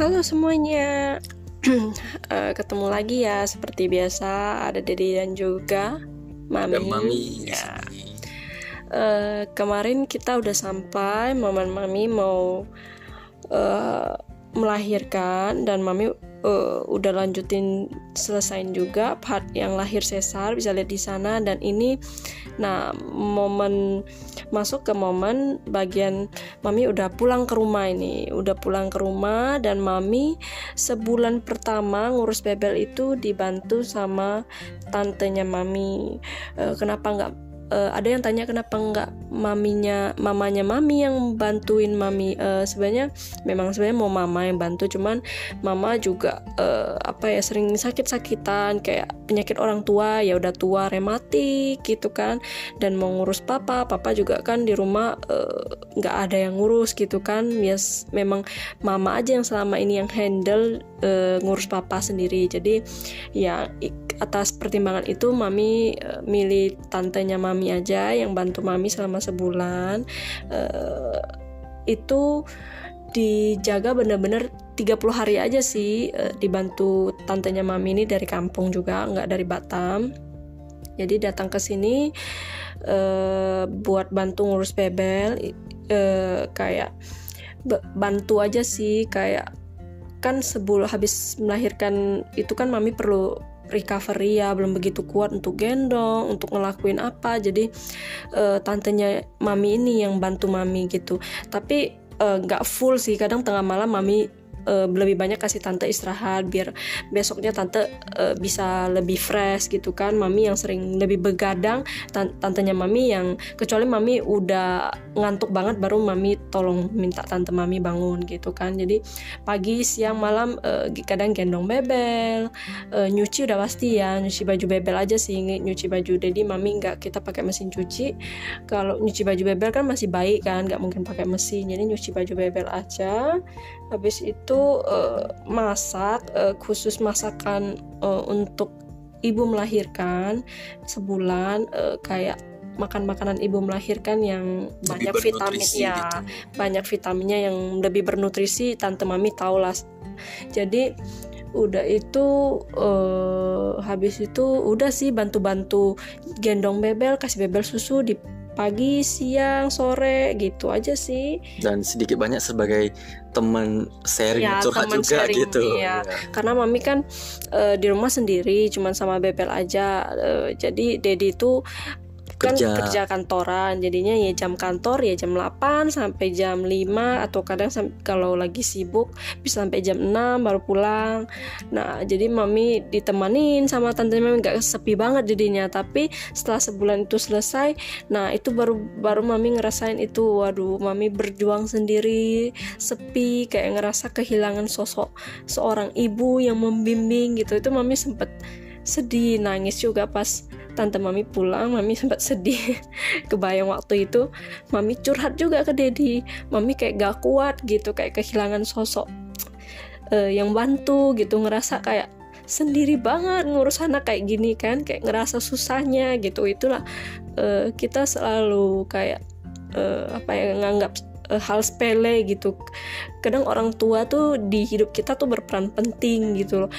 Halo semuanya, uh, ketemu lagi ya seperti biasa ada Dedi dan juga Mami. Dan mami. Ya. Uh, kemarin kita udah sampai momen Mami mau uh, melahirkan dan Mami uh, udah lanjutin selesain juga part yang lahir sesar bisa lihat di sana. Dan ini nah momen masuk ke momen bagian mami udah pulang ke rumah ini. Udah pulang ke rumah dan mami sebulan pertama ngurus bebel itu dibantu sama tantenya mami. Uh, kenapa nggak uh, ada yang tanya kenapa nggak maminya mamanya mami yang bantuin mami. Uh, sebenarnya memang sebenarnya mau mama yang bantu cuman mama juga uh, apa ya sering sakit-sakitan kayak penyakit orang tua ya udah tua rematik gitu kan dan mau ngurus papa papa juga kan di rumah nggak ada yang ngurus gitu kan. Bias memang mama aja yang selama ini yang handle uh, ngurus papa sendiri. Jadi ya atas pertimbangan itu mami uh, milih tantenya mami aja yang bantu mami selama sebulan. Uh, itu dijaga bener-bener 30 hari aja sih uh, dibantu tantenya mami ini dari kampung juga nggak dari Batam. Jadi datang ke sini uh, buat bantu ngurus bebel uh, kayak bantu aja sih kayak kan sebelum habis melahirkan itu kan mami perlu recovery ya belum begitu kuat untuk gendong untuk ngelakuin apa. Jadi uh, tantenya mami ini yang bantu mami gitu. Tapi eh, nggak uh, full sih kadang tengah malam mami uh, lebih banyak kasih tante istirahat biar besoknya tante uh, bisa lebih fresh gitu kan. Mami yang sering lebih begadang tantenya mami yang kecuali mami udah ngantuk banget baru mami tolong minta tante mami bangun gitu kan. Jadi pagi siang malam uh, kadang gendong bebel uh, nyuci udah pasti ya. Nyuci baju bebel aja sih nyuci baju. Jadi mami nggak kita pakai mesin cuci. Kalau nyuci baju bebel kan masih baik kan nggak mungkin pakai mesin. Jadi nyuci baju bebel aja habis itu uh, masak uh, khusus masakan uh, untuk ibu melahirkan sebulan uh, kayak makan makanan ibu melahirkan yang banyak vitamin ya gitu. banyak vitaminnya yang lebih bernutrisi tante mami tahu lah jadi udah itu uh, habis itu udah sih bantu-bantu gendong bebel kasih bebel susu di pagi, siang, sore gitu aja sih. Dan sedikit banyak sebagai teman sharing ya, curhat temen juga sharing, gitu. Iya. Ya. Karena mami kan uh, di rumah sendiri, cuman sama Bebel aja. Uh, jadi Dedi itu kan kerja. kerja kantoran jadinya ya jam kantor ya jam 8 sampai jam 5 atau kadang kalau lagi sibuk bisa sampai jam 6 baru pulang. Nah jadi mami ditemanin sama tante mami nggak sepi banget jadinya. Tapi setelah sebulan itu selesai nah itu baru baru mami ngerasain itu. Waduh mami berjuang sendiri sepi kayak ngerasa kehilangan sosok seorang ibu yang membimbing gitu. Itu mami sempet sedih nangis juga pas tante mami pulang mami sempat sedih. Kebayang waktu itu mami curhat juga ke dedi. Mami kayak gak kuat gitu kayak kehilangan sosok uh, yang bantu gitu. Ngerasa kayak sendiri banget ngurus anak kayak gini kan kayak ngerasa susahnya gitu. Itulah uh, kita selalu kayak uh, apa ya nganggap uh, hal sepele gitu. Kadang orang tua tuh di hidup kita tuh berperan penting gitu loh.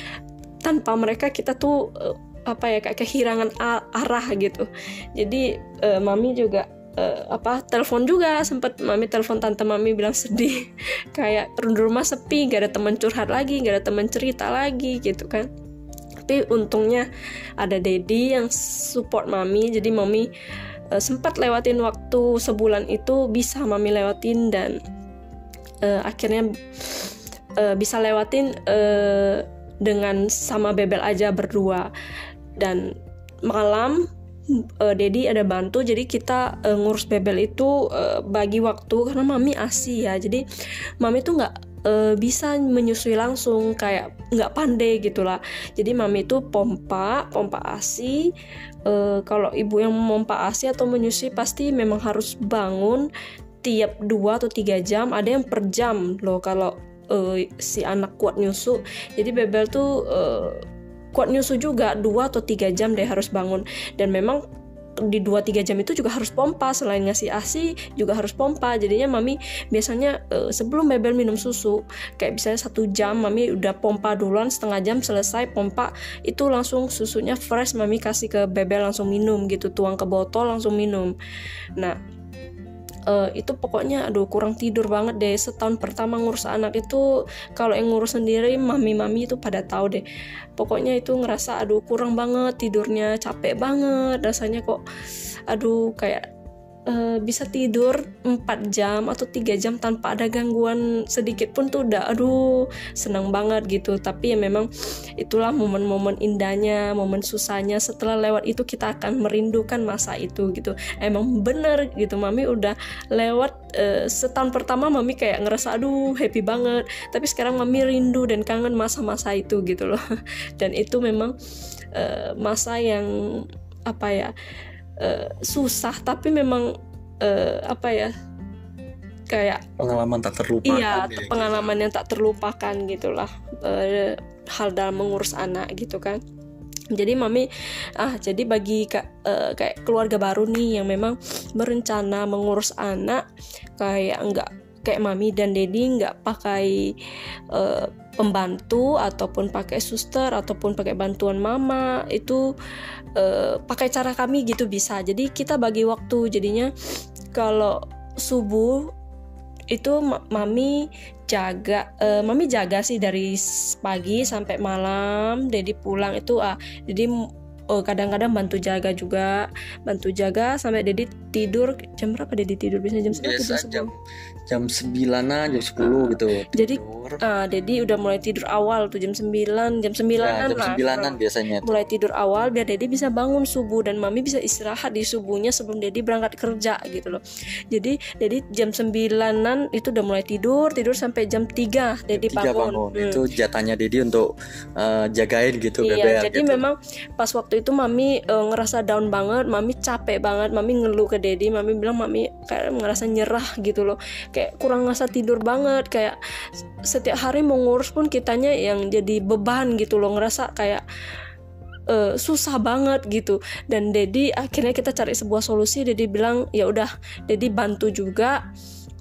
Tanpa mereka kita tuh uh, apa ya kayak kehilangan arah gitu. Jadi uh, mami juga uh, apa telepon juga. Sempet mami telepon tante mami bilang sedih. Kayak rumah sepi gak ada teman curhat lagi gak ada teman cerita lagi gitu kan. Tapi untungnya ada Dedi yang support mami. Jadi mami uh, sempat lewatin waktu sebulan itu bisa mami lewatin dan uh, akhirnya uh, bisa lewatin uh, dengan sama Bebel aja berdua dan malam uh, Dedi ada bantu jadi kita uh, ngurus bebel itu uh, bagi waktu karena mami asi ya. Jadi mami tuh nggak uh, bisa menyusui langsung kayak nggak pandai gitulah jadi mami itu pompa pompa asi uh, kalau ibu yang memompa asi atau menyusui pasti memang harus bangun tiap dua atau tiga jam ada yang per jam loh kalau uh, si anak kuat nyusu. Jadi bebel tuh uh, kuat nyusu juga dua atau tiga jam deh harus bangun. Dan memang di 2-3 jam itu juga harus pompa. Selain ngasih asi juga harus pompa. Jadinya mami biasanya uh, sebelum bebel minum susu kayak misalnya satu jam mami udah pompa duluan setengah jam selesai pompa itu langsung susunya fresh mami kasih ke bebel langsung minum gitu. Tuang ke botol langsung minum. Nah uh, itu pokoknya aduh kurang tidur banget deh. Setahun pertama ngurus anak itu kalau yang ngurus sendiri mami-mami itu pada tahu deh. Pokoknya itu ngerasa aduh kurang banget tidurnya capek banget. Rasanya kok aduh kayak uh, bisa tidur 4 jam atau tiga jam tanpa ada gangguan sedikit pun tuh udah aduh senang banget gitu. Tapi ya memang itulah momen-momen indahnya momen susahnya. Setelah lewat itu kita akan merindukan masa itu gitu. Emang bener gitu. Mami udah lewat uh, setahun pertama mami kayak ngerasa aduh happy banget. Tapi sekarang mami rindu dan kangen masa-masa itu gitu loh. Dan itu memang uh, masa yang apa ya susah tapi memang uh, apa ya kayak pengalaman tak terlupakan iya ya, pengalaman gitu. yang tak terlupakan gitulah uh, hal dalam mengurus anak gitu kan jadi mami ah jadi bagi uh, kayak keluarga baru nih yang memang berencana mengurus anak kayak enggak kayak mami dan dedi nggak pakai uh, pembantu ataupun pakai suster ataupun pakai bantuan mama itu uh, pakai cara kami gitu bisa. Jadi kita bagi waktu. Jadinya kalau subuh itu mami jaga uh, mami jaga sih dari pagi sampai malam dedi pulang itu ah jadi oh kadang-kadang bantu jaga juga bantu jaga sampai Dedi tidur. Jam berapa Dedi tidur? Biasanya jam sepuluh jam jam jam sembilanan jam sepuluh gitu jadi uh, Dedi udah mulai tidur awal tuh jam sembilan jam sembilanan ya, jam sembilanan biasanya tuh. mulai tidur awal biar Dedi bisa bangun subuh dan Mami bisa istirahat di subuhnya sebelum Dedi berangkat kerja gitu loh jadi Dedi jam sembilanan itu udah mulai tidur tidur sampai jam tiga Dedi bangun, bangun. Hmm. itu jatahnya Dedi untuk uh, jagain gitu iya, jadi gitu. memang pas waktu itu mami uh, ngerasa down banget mami capek banget mami ngeluh ke dedi mami bilang mami kayak ngerasa nyerah gitu loh kayak kurang ngerasa tidur banget kayak setiap hari mau ngurus pun kitanya yang jadi beban gitu loh ngerasa kayak uh, susah banget gitu. Dan Dedi akhirnya kita cari sebuah solusi Dedi bilang ya udah Dedi bantu juga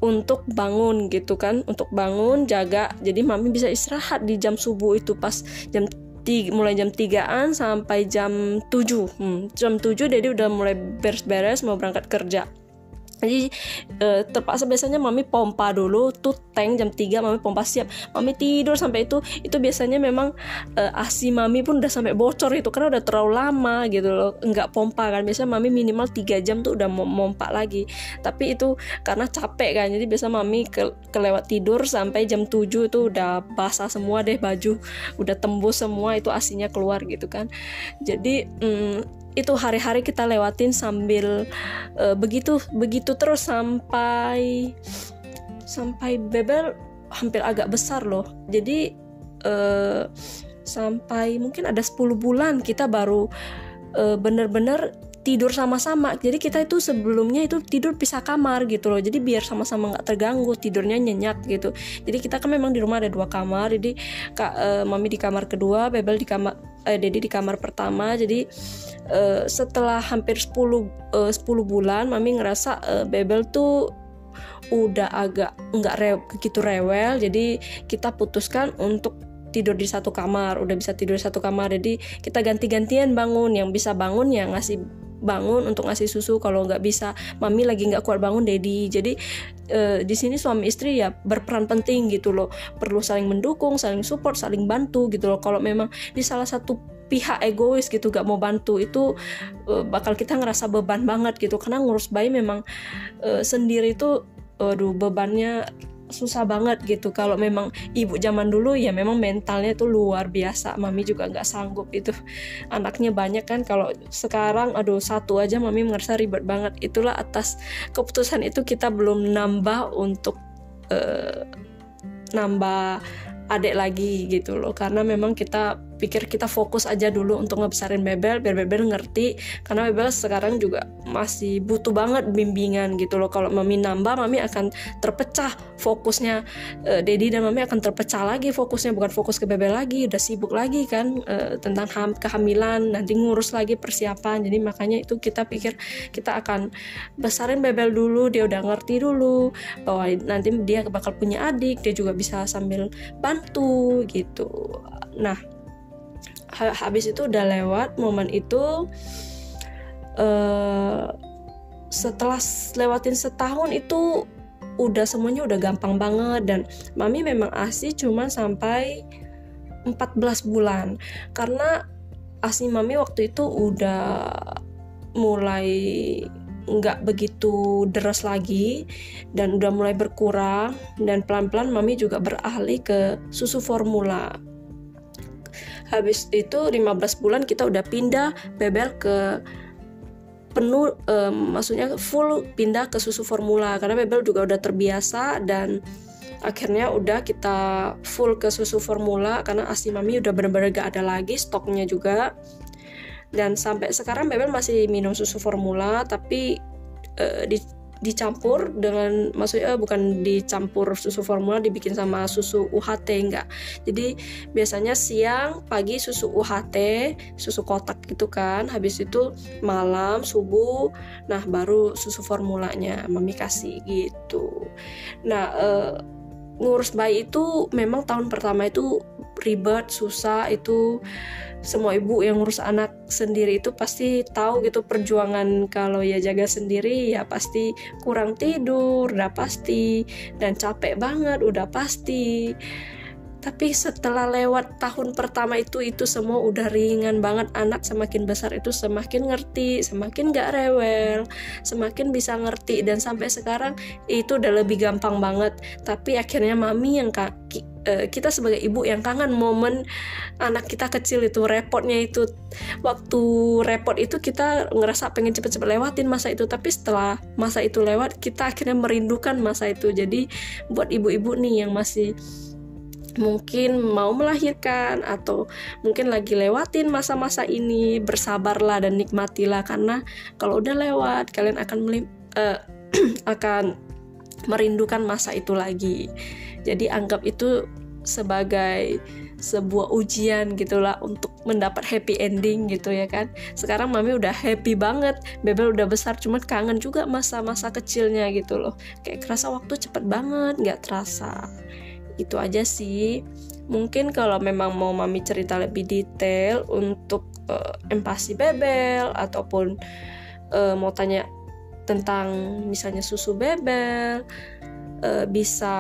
untuk bangun gitu kan. Untuk bangun jaga. Jadi mami bisa istirahat di jam subuh itu pas jam tiga, mulai jam 3an sampai jam 7 hmm, jam 7 Dedi udah mulai beres-beres mau berangkat kerja jadi e, terpaksa biasanya mami pompa dulu tuh tank jam 3 mami pompa siap. Mami tidur sampai itu itu biasanya memang e, asi mami pun udah sampai bocor itu karena udah terlalu lama gitu loh nggak pompa kan. Biasanya mami minimal 3 jam tuh udah mau pompa lagi. Tapi itu karena capek kan jadi biasa mami ke kelewat tidur sampai jam 7 itu udah basah semua deh baju udah tembus semua itu asinya keluar gitu kan. Jadi mm, itu hari-hari kita lewatin sambil uh, begitu begitu terus sampai sampai bebel hampir agak besar loh. Jadi uh, sampai mungkin ada 10 bulan kita baru uh, bener-bener tidur sama-sama. Jadi kita itu sebelumnya itu tidur pisah kamar gitu loh. Jadi biar sama-sama nggak terganggu tidurnya nyenyak gitu. Jadi kita kan memang di rumah ada dua kamar. Jadi kak uh, mami di kamar kedua bebel di kamar eh, dedi di kamar pertama. Jadi uh, setelah hampir 10 uh, 10 bulan mami ngerasa uh, bebel tuh udah agak nggak re begitu rewel. Jadi kita putuskan untuk tidur di satu kamar. Udah bisa tidur di satu kamar. Jadi kita ganti-gantian bangun. Yang bisa bangun yang ngasih bangun untuk ngasih susu kalau nggak bisa. Mami lagi nggak kuat bangun dedi. Jadi e, di sini suami istri ya berperan penting gitu loh. Perlu saling mendukung saling support saling bantu gitu loh. Kalau memang di salah satu pihak egois gitu gak mau bantu itu e, bakal kita ngerasa beban banget gitu. Karena ngurus bayi memang e, sendiri itu aduh bebannya susah banget gitu. Kalau memang ibu zaman dulu ya memang mentalnya itu luar biasa. Mami juga nggak sanggup itu. Anaknya banyak kan. Kalau sekarang aduh satu aja mami ngerasa ribet banget. Itulah atas keputusan itu kita belum nambah untuk uh, nambah adik lagi gitu loh. Karena memang kita pikir kita fokus aja dulu untuk ngebesarin Bebel biar Bebel ngerti. Karena Bebel sekarang juga masih butuh banget bimbingan gitu loh. Kalau Mami nambah Mami akan terpecah fokusnya. Uh, Dedi dan Mami akan terpecah lagi fokusnya. Bukan fokus ke Bebel lagi udah sibuk lagi kan uh, tentang ham kehamilan nanti ngurus lagi persiapan. Jadi makanya itu kita pikir kita akan besarin Bebel dulu dia udah ngerti dulu bahwa nanti dia bakal punya adik dia juga bisa sambil bantu gitu. Nah habis itu udah lewat momen itu uh, setelah lewatin setahun itu udah semuanya udah gampang banget dan mami memang asi cuma sampai 14 bulan. Karena asi mami waktu itu udah mulai nggak begitu deras lagi dan udah mulai berkurang dan pelan-pelan mami juga beralih ke susu formula habis itu 15 bulan kita udah pindah bebel ke penuh um, maksudnya full pindah ke susu formula. Karena bebel juga udah terbiasa dan akhirnya udah kita full ke susu formula karena asi mami udah bener-bener gak ada lagi stoknya juga. Dan sampai sekarang Bebel masih minum susu formula tapi uh, di dicampur dengan maksudnya bukan dicampur susu formula dibikin sama susu UHT enggak. Jadi biasanya siang pagi susu UHT susu kotak gitu kan. Habis itu malam subuh nah baru susu formulanya mami kasih gitu. Nah uh, ngurus bayi itu memang tahun pertama itu ribet susah itu semua ibu yang ngurus anak sendiri itu pasti tahu gitu perjuangan kalau ya jaga sendiri ya pasti kurang tidur udah pasti dan capek banget udah pasti tapi setelah lewat tahun pertama itu itu semua udah ringan banget. Anak semakin besar itu semakin ngerti semakin gak rewel semakin bisa ngerti. Dan sampai sekarang itu udah lebih gampang banget. Tapi akhirnya mami yang kaki eh, kita sebagai ibu yang kangen momen anak kita kecil itu repotnya itu. Waktu repot itu kita ngerasa pengen cepet-cepet lewatin masa itu. Tapi setelah masa itu lewat kita akhirnya merindukan masa itu. Jadi buat ibu-ibu nih yang masih mungkin mau melahirkan atau mungkin lagi lewatin masa-masa ini bersabarlah dan nikmatilah. Karena kalau udah lewat kalian akan melim uh, akan merindukan masa itu lagi. Jadi anggap itu sebagai sebuah ujian gitulah untuk mendapat happy ending gitu ya kan. Sekarang mami udah happy banget bebel udah besar cuman kangen juga masa-masa kecilnya gitu loh. Kayak kerasa waktu cepet banget nggak terasa itu aja sih mungkin kalau memang mau mami cerita lebih detail untuk uh, empasi bebel ataupun uh, mau tanya tentang misalnya susu bebel uh, bisa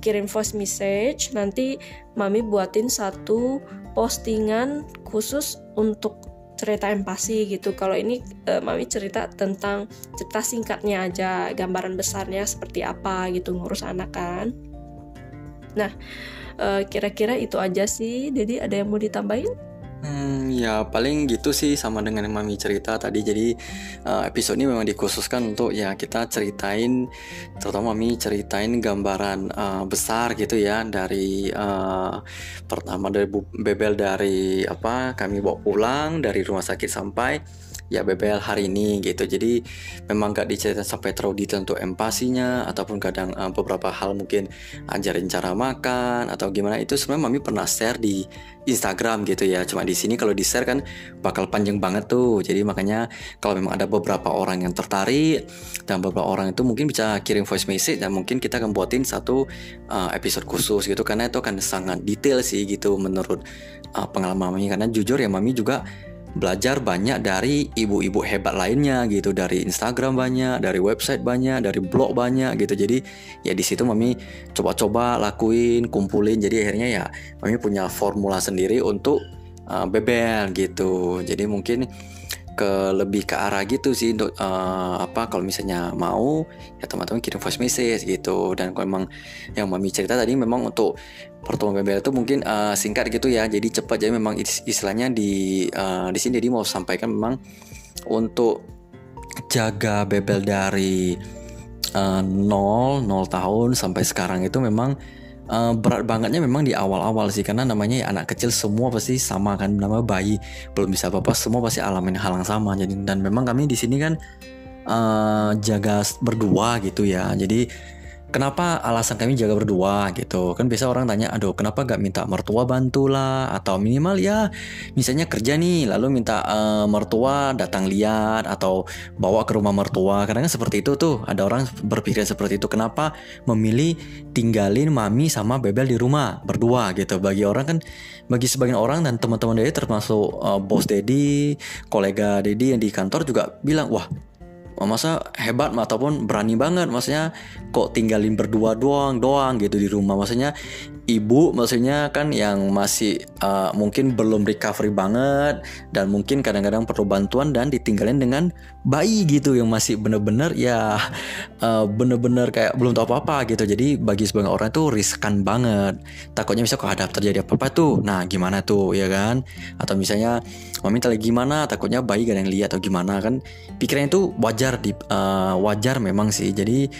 kirim voice message nanti mami buatin satu postingan khusus untuk cerita empasi gitu. Kalau ini uh, mami cerita tentang cerita singkatnya aja, gambaran besarnya seperti apa gitu ngurus anak kan. Nah, uh, kira-kira itu aja sih. Jadi ada yang mau ditambahin? Hmm, ya paling gitu sih sama dengan yang Mami cerita tadi. Jadi uh, episode ini memang dikhususkan untuk ya kita ceritain, terutama Mami ceritain gambaran uh, besar gitu ya dari uh, pertama dari bebel dari apa kami bawa pulang dari rumah sakit sampai ya BBL hari ini gitu. Jadi memang gak diceritain sampai terlalu detail untuk empasinya ataupun kadang uh, beberapa hal mungkin ajarin cara makan atau gimana. Itu sebenarnya mami pernah share di Instagram gitu ya. Cuma di sini kalau di share kan bakal panjang banget tuh. Jadi makanya kalau memang ada beberapa orang yang tertarik dan beberapa orang itu mungkin bisa kirim voice message dan mungkin kita akan buatin satu uh, episode khusus gitu. Karena itu kan sangat detail sih gitu menurut uh, pengalaman mami. Karena jujur ya mami juga belajar banyak dari ibu-ibu hebat lainnya gitu dari Instagram banyak dari website banyak dari blog banyak gitu. Jadi ya di situ mami coba-coba lakuin kumpulin. Jadi akhirnya ya mami punya formula sendiri untuk uh, bebel gitu. Jadi mungkin ke lebih ke arah gitu sih untuk uh, apa kalau misalnya mau ya teman-teman kirim voice message gitu. Dan kalau memang yang mami cerita tadi memang untuk pertemuan bebel itu mungkin uh, singkat gitu ya. Jadi cepat. Jadi memang istilahnya di uh, di sini. Jadi mau sampaikan memang untuk jaga bebel dari uh, 0 0 tahun sampai sekarang itu memang uh, berat bangetnya memang di awal-awal sih karena namanya ya anak kecil semua pasti sama kan nama bayi belum bisa apa-apa semua pasti alamin hal yang sama. Jadi dan memang kami di sini kan uh, jaga berdua gitu ya. Jadi kenapa alasan kami jaga berdua gitu? Kan biasa orang tanya aduh kenapa gak minta mertua bantulah atau minimal ya misalnya kerja nih lalu minta uh, mertua datang lihat atau bawa ke rumah mertua. Kadang, -kadang seperti itu tuh. Ada orang berpikir seperti itu. Kenapa memilih tinggalin mami sama bebel di rumah berdua gitu? Bagi orang kan bagi sebagian orang dan teman-teman Dedi termasuk uh, bos Dedi kolega Dedi yang di kantor juga bilang wah masa hebat ataupun berani banget maksudnya kok tinggalin berdua doang doang gitu di rumah. Maksudnya ibu maksudnya kan yang masih uh, mungkin belum recovery banget dan mungkin kadang-kadang perlu bantuan dan ditinggalin dengan bayi gitu yang masih bener-bener ya uh, bener-bener kayak belum tahu apa-apa gitu. Jadi bagi sebagian orang itu riskan banget. Takutnya bisa kok ada terjadi apa-apa tuh. Nah gimana tuh ya kan? Atau misalnya mami tadi gimana? Takutnya bayi gak ada yang lihat atau gimana kan? Pikirannya itu wajar di uh, wajar memang sih. Jadi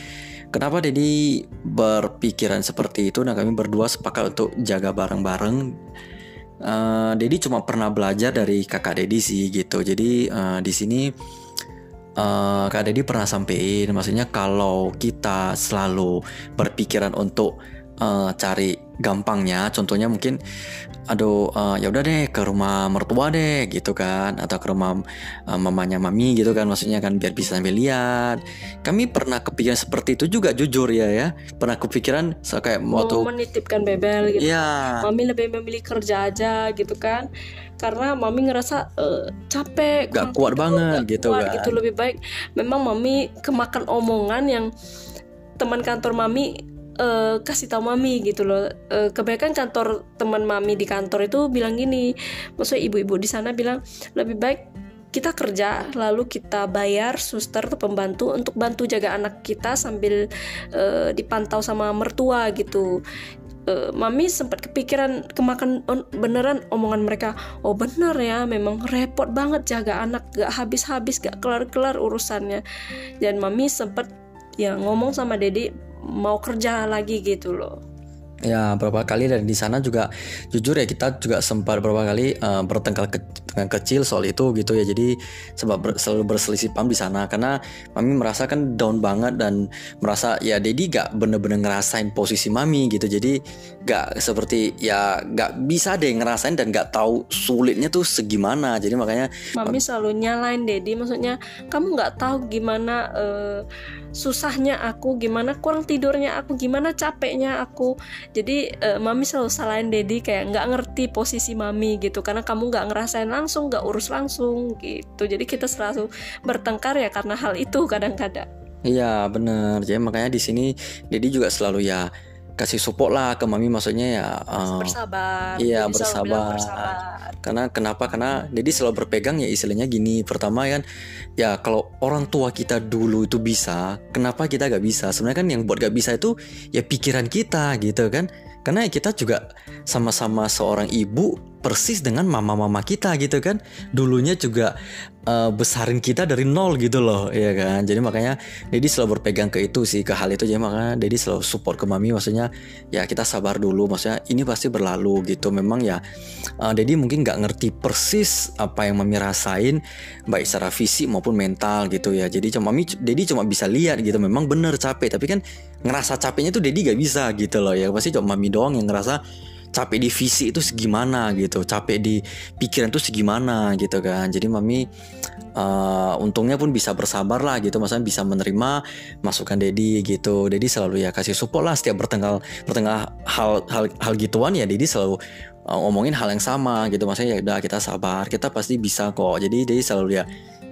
Kenapa Dedi berpikiran seperti itu? Nah kami berdua sepakat untuk jaga bareng-bareng. Uh, Dedi cuma pernah belajar dari kakak Dedi sih gitu. Jadi uh, di sini uh, kak Dedi pernah sampein, maksudnya kalau kita selalu berpikiran untuk uh, cari gampangnya. Contohnya mungkin aduh uh, ya udah deh ke rumah mertua deh gitu kan. Atau ke rumah uh, mamanya mami gitu kan maksudnya kan biar bisa sambil lihat. Kami pernah kepikiran seperti itu juga jujur ya ya. Pernah kepikiran so, kayak waktu mau menitipkan bebel gitu. Ya. mami lebih memilih kerja aja gitu kan. Karena mami ngerasa uh, capek gak kuat banget gitu kuat, kan. gitu. Lebih baik memang mami kemakan omongan yang teman kantor mami uh, kasih tahu mami gitu loh. Uh, kebanyakan kantor teman mami di kantor itu bilang gini maksudnya ibu-ibu di sana bilang lebih baik kita kerja lalu kita bayar suster atau pembantu untuk bantu jaga anak kita sambil uh, dipantau sama mertua gitu. Mami sempat kepikiran kemakan beneran omongan mereka oh bener ya memang repot banget jaga anak gak habis-habis gak kelar-kelar urusannya. Dan mami sempat ya ngomong sama Dedi mau kerja lagi gitu loh ya berapa kali dan di sana juga jujur ya kita juga sempat berapa kali uh, bertengkar ke, dengan kecil soal itu gitu ya. Jadi sebab ber, selalu berselisih paham di sana. Karena mami merasa kan down banget dan merasa ya Dedi gak bener-bener ngerasain posisi mami gitu. Jadi gak seperti ya gak bisa deh ngerasain dan gak tahu sulitnya tuh segimana. Jadi makanya mami selalu nyalain Dedi. Maksudnya kamu gak tahu gimana uh, susahnya aku gimana kurang tidurnya aku gimana capeknya aku jadi uh, mami selalu salahin Dedi kayak nggak ngerti posisi mami gitu. Karena kamu nggak ngerasain langsung nggak urus langsung gitu. Jadi kita selalu bertengkar ya karena hal itu kadang-kadang. Iya bener, jadi makanya di sini Dedi juga selalu ya kasih support lah ke mami maksudnya ya uh, bersabar. iya bersabar. bersabar. Karena kenapa? Karena jadi selalu berpegang ya istilahnya gini. Pertama kan ya kalau orang tua kita dulu itu bisa kenapa kita gak bisa? Sebenarnya kan yang buat gak bisa itu ya pikiran kita gitu kan. Karena kita juga sama-sama seorang ibu persis dengan mama-mama kita gitu kan. Dulunya juga uh, besarin kita dari nol gitu loh ya kan. Jadi makanya Dedi selalu berpegang ke itu sih ke hal itu. Jadi makanya Dedi selalu support ke mami. Maksudnya ya kita sabar dulu. Maksudnya ini pasti berlalu gitu. Memang ya uh, Dedi mungkin nggak ngerti persis apa yang mami rasain baik secara fisik maupun mental gitu ya. Jadi cuma mami Dedi cuma bisa lihat gitu. Memang bener capek. Tapi kan ngerasa capeknya tuh Dedi gak bisa gitu loh ya. Pasti cuma mami doang yang ngerasa capek di visi itu segimana gitu capek di pikiran itu segimana gitu kan. Jadi mami uh, untungnya pun bisa bersabar lah gitu maksudnya bisa menerima masukan Dedi gitu. Dedi selalu ya kasih support lah setiap bertengkar bertengah hal hal hal gituan ya Dedi selalu uh, ngomongin hal yang sama gitu. Maksudnya ya udah kita sabar kita pasti bisa kok. Jadi Dedi selalu ya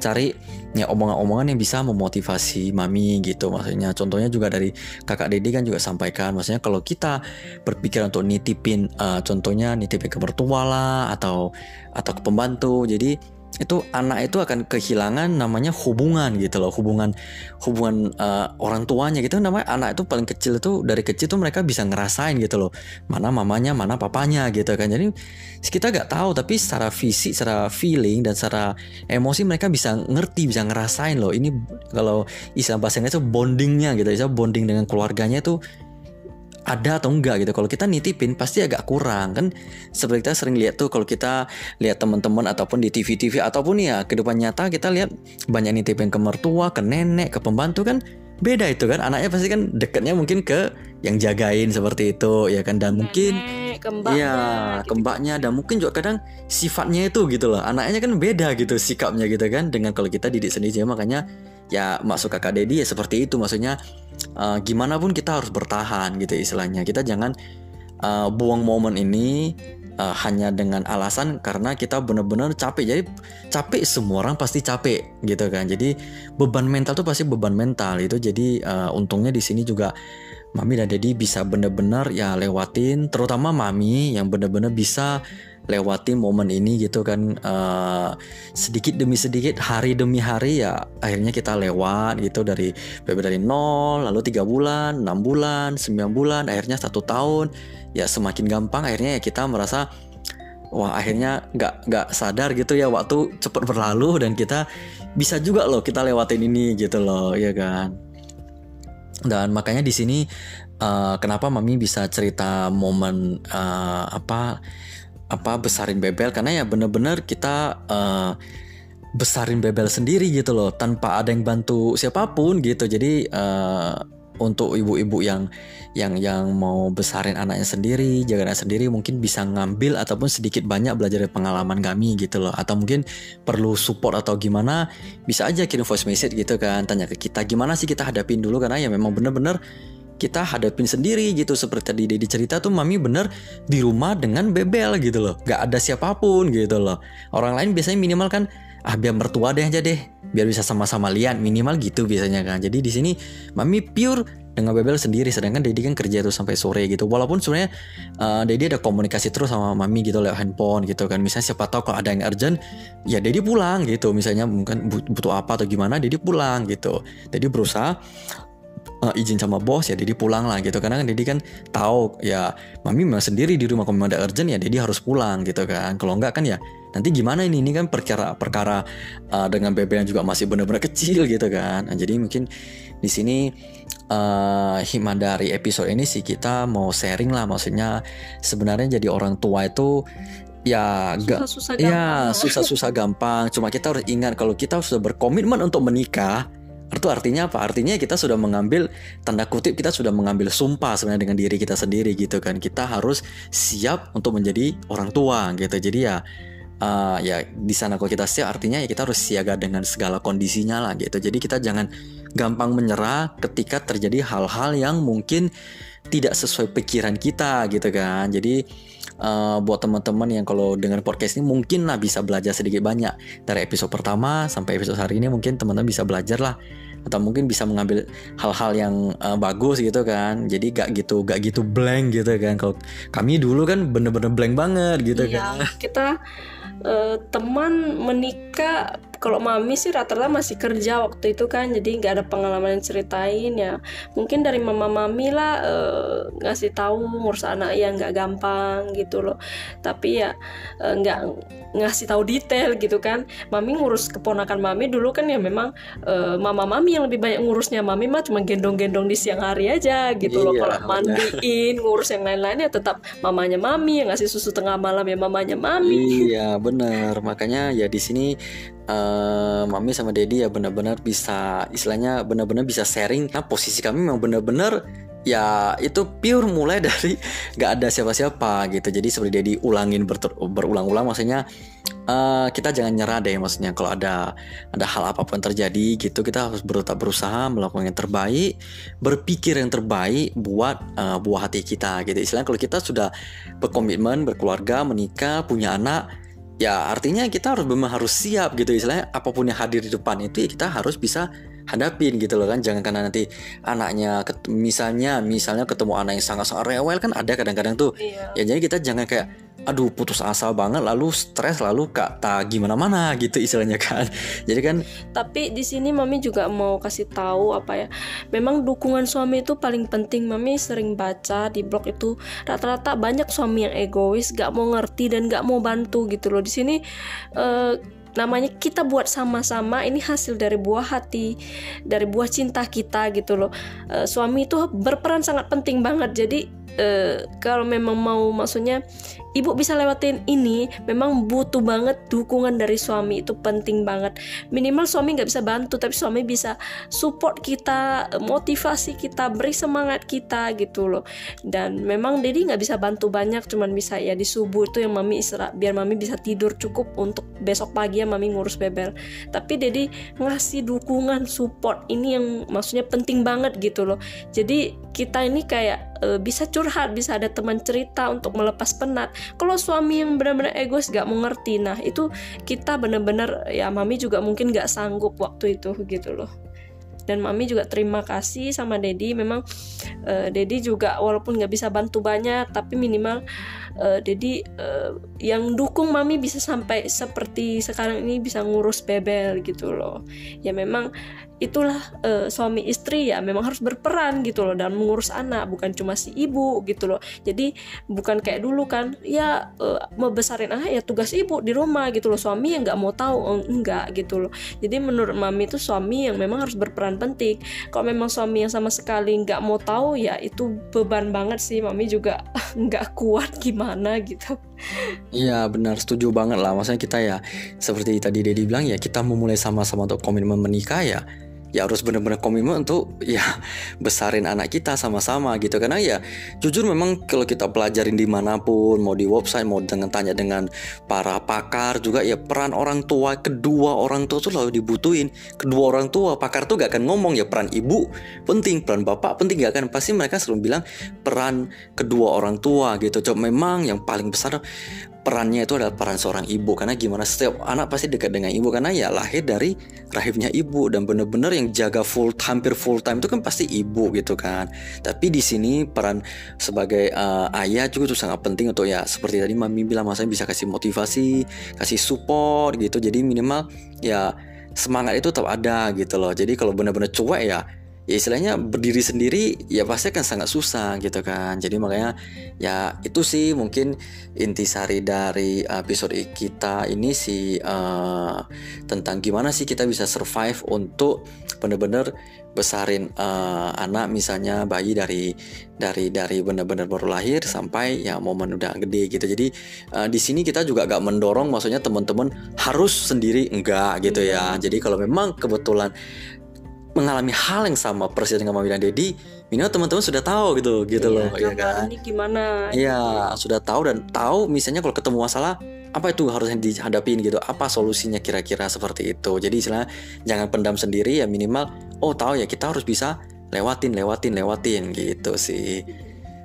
cari ya omongan-omongan yang bisa memotivasi mami gitu. Maksudnya contohnya juga dari kakak Dedi kan juga sampaikan maksudnya kalau kita berpikir untuk nitipin uh, contohnya nitipin ke mertua lah atau atau ke pembantu. Jadi itu anak itu akan kehilangan namanya hubungan gitu loh hubungan hubungan uh, orang tuanya gitu. Namanya anak itu paling kecil itu dari kecil tuh mereka bisa ngerasain gitu loh mana mamanya mana papanya gitu kan. Jadi kita gak tahu tapi secara fisik secara feeling dan secara emosi mereka bisa ngerti bisa ngerasain loh. Ini kalau istilah bahasa Inggris itu bondingnya gitu bisa bonding dengan keluarganya itu ada atau enggak gitu. Kalau kita nitipin pasti agak kurang kan. Seperti kita sering lihat tuh kalau kita lihat teman-teman ataupun di TV-TV ataupun ya ke depan nyata kita lihat banyak nitipin ke mertua, ke nenek, ke pembantu kan beda itu kan anaknya pasti kan dekatnya mungkin ke yang jagain seperti itu ya kan dan mungkin kembaknya iya gitu. kembaknya dan mungkin juga kadang sifatnya itu gitu loh anaknya kan beda gitu sikapnya gitu kan dengan kalau kita didik sendiri makanya ya masuk kakak Dedi ya seperti itu maksudnya uh, gimana pun kita harus bertahan gitu istilahnya kita jangan uh, buang momen ini uh, hanya dengan alasan karena kita benar-benar capek. Jadi capek semua orang pasti capek gitu kan. Jadi beban mental tuh pasti beban mental itu. Jadi uh, untungnya di sini juga Mami dan Dedi bisa benar-benar ya lewatin, terutama Mami yang benar-benar bisa lewatin momen ini gitu kan uh, sedikit demi sedikit hari demi hari ya akhirnya kita lewat gitu dari dari nol lalu tiga bulan enam bulan sembilan bulan akhirnya satu tahun ya semakin gampang akhirnya ya kita merasa wah akhirnya nggak nggak sadar gitu ya waktu cepat berlalu dan kita bisa juga loh kita lewatin ini gitu loh ya kan dan makanya di sini uh, kenapa mami bisa cerita momen uh, apa apa besarin bebel? Karena ya bener-bener kita uh, besarin bebel sendiri gitu loh tanpa ada yang bantu siapa pun gitu. Jadi uh, untuk ibu-ibu yang yang yang mau besarin anaknya sendiri, jaga anaknya sendiri mungkin bisa ngambil ataupun sedikit banyak belajar dari pengalaman kami gitu loh. Atau mungkin perlu support atau gimana, bisa aja kirim voice message gitu kan, tanya ke kita. Gimana sih kita hadapin dulu? Karena ya memang bener-bener kita hadapin sendiri gitu. Seperti tadi Dedi cerita tuh mami bener di rumah dengan bebel gitu loh. Gak ada siapa pun gitu loh. Orang lain biasanya minimal kan ah biar mertua deh aja deh biar bisa sama-sama lihat minimal gitu biasanya kan. Jadi di sini mami pure dengan Bebel sendiri sedangkan Dedi kan kerja tuh sampai sore gitu. Walaupun sebenarnya uh, Dedi ada komunikasi terus sama Mami gitu lewat handphone gitu kan. Misalnya siapa tahu kalau ada yang urgent ya Dedi pulang gitu. Misalnya mungkin butuh apa atau gimana Dedi pulang gitu. Dedi berusaha uh, izin sama bos ya Dedi pulang lah gitu. Karena kan Dedi kan tahu ya Mami memang sendiri di rumah. Kalau ada urgent ya Dedi harus pulang gitu kan. Kalau enggak kan ya nanti gimana ini ini kan perkara perkara uh, dengan BB yang juga masih benar-benar kecil gitu kan nah, jadi mungkin di sini uh, hikmah dari episode ini sih kita mau sharing lah maksudnya sebenarnya jadi orang tua itu ya gak susah, -susah ya susah-susah gampang cuma kita harus ingat kalau kita sudah berkomitmen untuk menikah itu artinya apa? Artinya kita sudah mengambil tanda kutip kita sudah mengambil sumpah sebenarnya dengan diri kita sendiri gitu kan. Kita harus siap untuk menjadi orang tua gitu. Jadi ya uh, ya di sana kalau kita siap artinya ya kita harus siaga dengan segala kondisinya lah gitu. Jadi kita jangan gampang menyerah ketika terjadi hal-hal yang mungkin tidak sesuai pikiran kita gitu kan. Jadi uh, buat teman-teman yang kalau dengan podcast ini mungkin lah bisa belajar sedikit banyak. Dari episode pertama sampai episode hari ini mungkin teman-teman bisa belajar lah. Atau mungkin bisa mengambil hal-hal yang uh, bagus gitu kan. Jadi gak gitu gak gitu blank gitu kan. Kalau kami dulu kan bener-bener blank banget gitu iya, kan. kita uh, teman menikah kalau mami sih rata-rata masih kerja waktu itu kan jadi nggak ada pengalaman yang ceritain ya. Mungkin dari mama mami lah uh, ngasih tahu ngurus anak ya nggak gampang gitu loh. Tapi ya uh, nggak ngasih tahu detail gitu kan. Mami ngurus keponakan mami dulu kan ya memang uh, mama mami yang lebih banyak ngurusnya. Mami mah cuma gendong-gendong di siang hari aja gitu iya, loh kalau mandiin ngurus yang lain-lainnya tetap mamanya mami yang ngasih susu tengah malam ya mamanya mami. Iya benar. Makanya ya di sini uh, mami sama Dedi ya benar-benar bisa istilahnya benar-benar bisa sharing. Nah posisi kami memang benar-benar ya itu pure mulai dari gak ada siapa-siapa gitu. Jadi seperti Dedi ulangin berulang-ulang maksudnya uh, kita jangan nyerah deh maksudnya. Kalau ada ada hal apa pun terjadi gitu kita harus berusaha berusaha melakukan yang terbaik berpikir yang terbaik buat uh, buah hati kita gitu. Istilahnya kalau kita sudah berkomitmen berkeluarga menikah punya anak ya artinya kita harus memang harus siap gitu. Istilahnya apa pun yang hadir di depan itu ya kita harus bisa hadapin gitu loh kan. Jangan karena nanti anaknya misalnya misalnya ketemu anak yang sangat-sangat rewel kan ada kadang-kadang tuh. Iya. ya jadi kita jangan kayak aduh putus asa banget lalu stres lalu kak tak gimana mana gitu istilahnya kan. Jadi kan tapi di sini mami juga mau kasih tahu apa ya memang dukungan suami itu paling penting. Mami sering baca di blog itu rata-rata banyak suami yang egois gak mau ngerti dan gak mau bantu gitu loh. Di sini uh, namanya kita buat sama-sama ini hasil dari buah hati dari buah cinta kita gitu loh. Uh, suami itu berperan sangat penting banget. Jadi uh, kalau memang mau maksudnya ibu bisa lewatin ini memang butuh banget dukungan dari suami itu penting banget. Minimal suami nggak bisa bantu tapi suami bisa support kita motivasi kita beri semangat kita gitu loh. Dan memang Dedi nggak bisa bantu banyak cuman bisa ya di subuh itu yang mami istirahat biar mami bisa tidur cukup untuk besok pagi ya mami ngurus bebel. Tapi Dedi ngasih dukungan support ini yang maksudnya penting banget gitu loh. Jadi kita ini kayak e, bisa curhat bisa ada teman cerita untuk melepas penat. Kalau suami yang benar-benar egois gak mengerti nah itu kita benar-benar ya mami juga mungkin gak sanggup waktu itu gitu loh. Dan mami juga terima kasih sama Dedi. Memang uh, Dedi juga walaupun nggak bisa bantu banyak tapi minimal uh, Dedi uh, yang dukung mami bisa sampai seperti sekarang ini bisa ngurus bebel gitu loh. Ya memang itulah uh, suami istri ya memang harus berperan gitu loh dan mengurus anak bukan cuma si ibu gitu loh. Jadi bukan kayak dulu kan ya uh, mau besarin anak ya tugas ibu di rumah gitu loh. Suami yang nggak mau tahu oh, enggak gitu loh. Jadi menurut mami itu suami yang memang harus berperan penting. Kalau memang suami yang sama sekali nggak mau tahu ya itu beban banget sih. Mami juga nggak kuat gimana gitu. Iya benar. Setuju banget lah. Maksudnya kita ya Seperti tadi Dedi bilang ya Kita memulai sama-sama untuk komitmen menikah ya ya harus benar-benar komitmen untuk ya besarin anak kita sama-sama gitu. Karena ya jujur memang kalau kita pelajarin di mana pun mau di website mau dengan tanya dengan para pakar juga ya peran orang tua kedua orang tua tuh selalu dibutuhin. Kedua orang tua pakar tuh gak akan ngomong ya peran ibu penting peran bapak penting gak akan. Pasti mereka selalu bilang peran kedua orang tua gitu. Coba memang yang paling besar perannya itu adalah peran seorang ibu. Karena gimana setiap anak pasti dekat dengan ibu. Karena ya lahir dari rahimnya ibu. Dan bener-bener yang jaga full hampir full time itu kan pasti ibu gitu kan. Tapi di sini peran sebagai uh, ayah juga tuh sangat penting untuk ya seperti tadi mami bilang masanya bisa kasih motivasi kasih support gitu. Jadi minimal ya semangat itu tetap ada gitu loh. Jadi kalau benar-benar cuek ya ya istilahnya berdiri sendiri ya pasti akan sangat susah gitu kan. Jadi makanya ya itu sih mungkin intisari dari episode kita ini sih uh, tentang gimana sih kita bisa survive untuk bener-bener besarin uh, anak misalnya bayi dari dari dari benar-benar baru lahir sampai ya momen udah gede gitu. Jadi uh, di sini kita juga gak mendorong maksudnya teman-teman harus sendiri enggak gitu ya. Jadi kalau memang kebetulan mengalami hal yang sama persis dengan Mami dan Dedi, minimal teman-teman sudah tahu gitu, gitu iya, loh, ya kan? Ini gimana? Iya, sudah tahu dan tahu misalnya kalau ketemu masalah apa itu harus dihadapin gitu, apa solusinya kira-kira seperti itu. Jadi istilah jangan pendam sendiri ya minimal, oh tahu ya kita harus bisa lewatin, lewatin, lewatin gitu sih.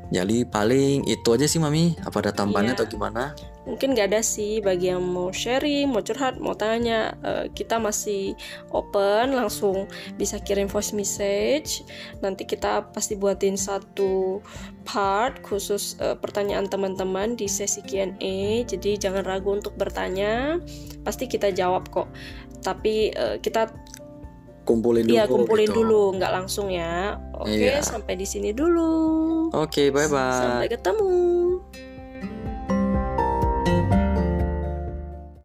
Jadi paling itu aja sih Mami. Apa ada tambahannya iya. atau gimana? Mungkin gak ada sih bagi yang mau sharing, mau curhat, mau tanya. Uh, kita masih open, langsung bisa kirim voice message. Nanti kita pasti buatin satu part khusus uh, pertanyaan teman-teman di sesi Q&A. Jadi jangan ragu untuk bertanya. Pasti kita jawab kok. Tapi uh, kita kumpulin iya, dulu. Iya, kumpulin gitu. dulu, nggak langsung ya. Oke, iya. sampai di sini dulu. Oke, bye bye. Sampai ketemu.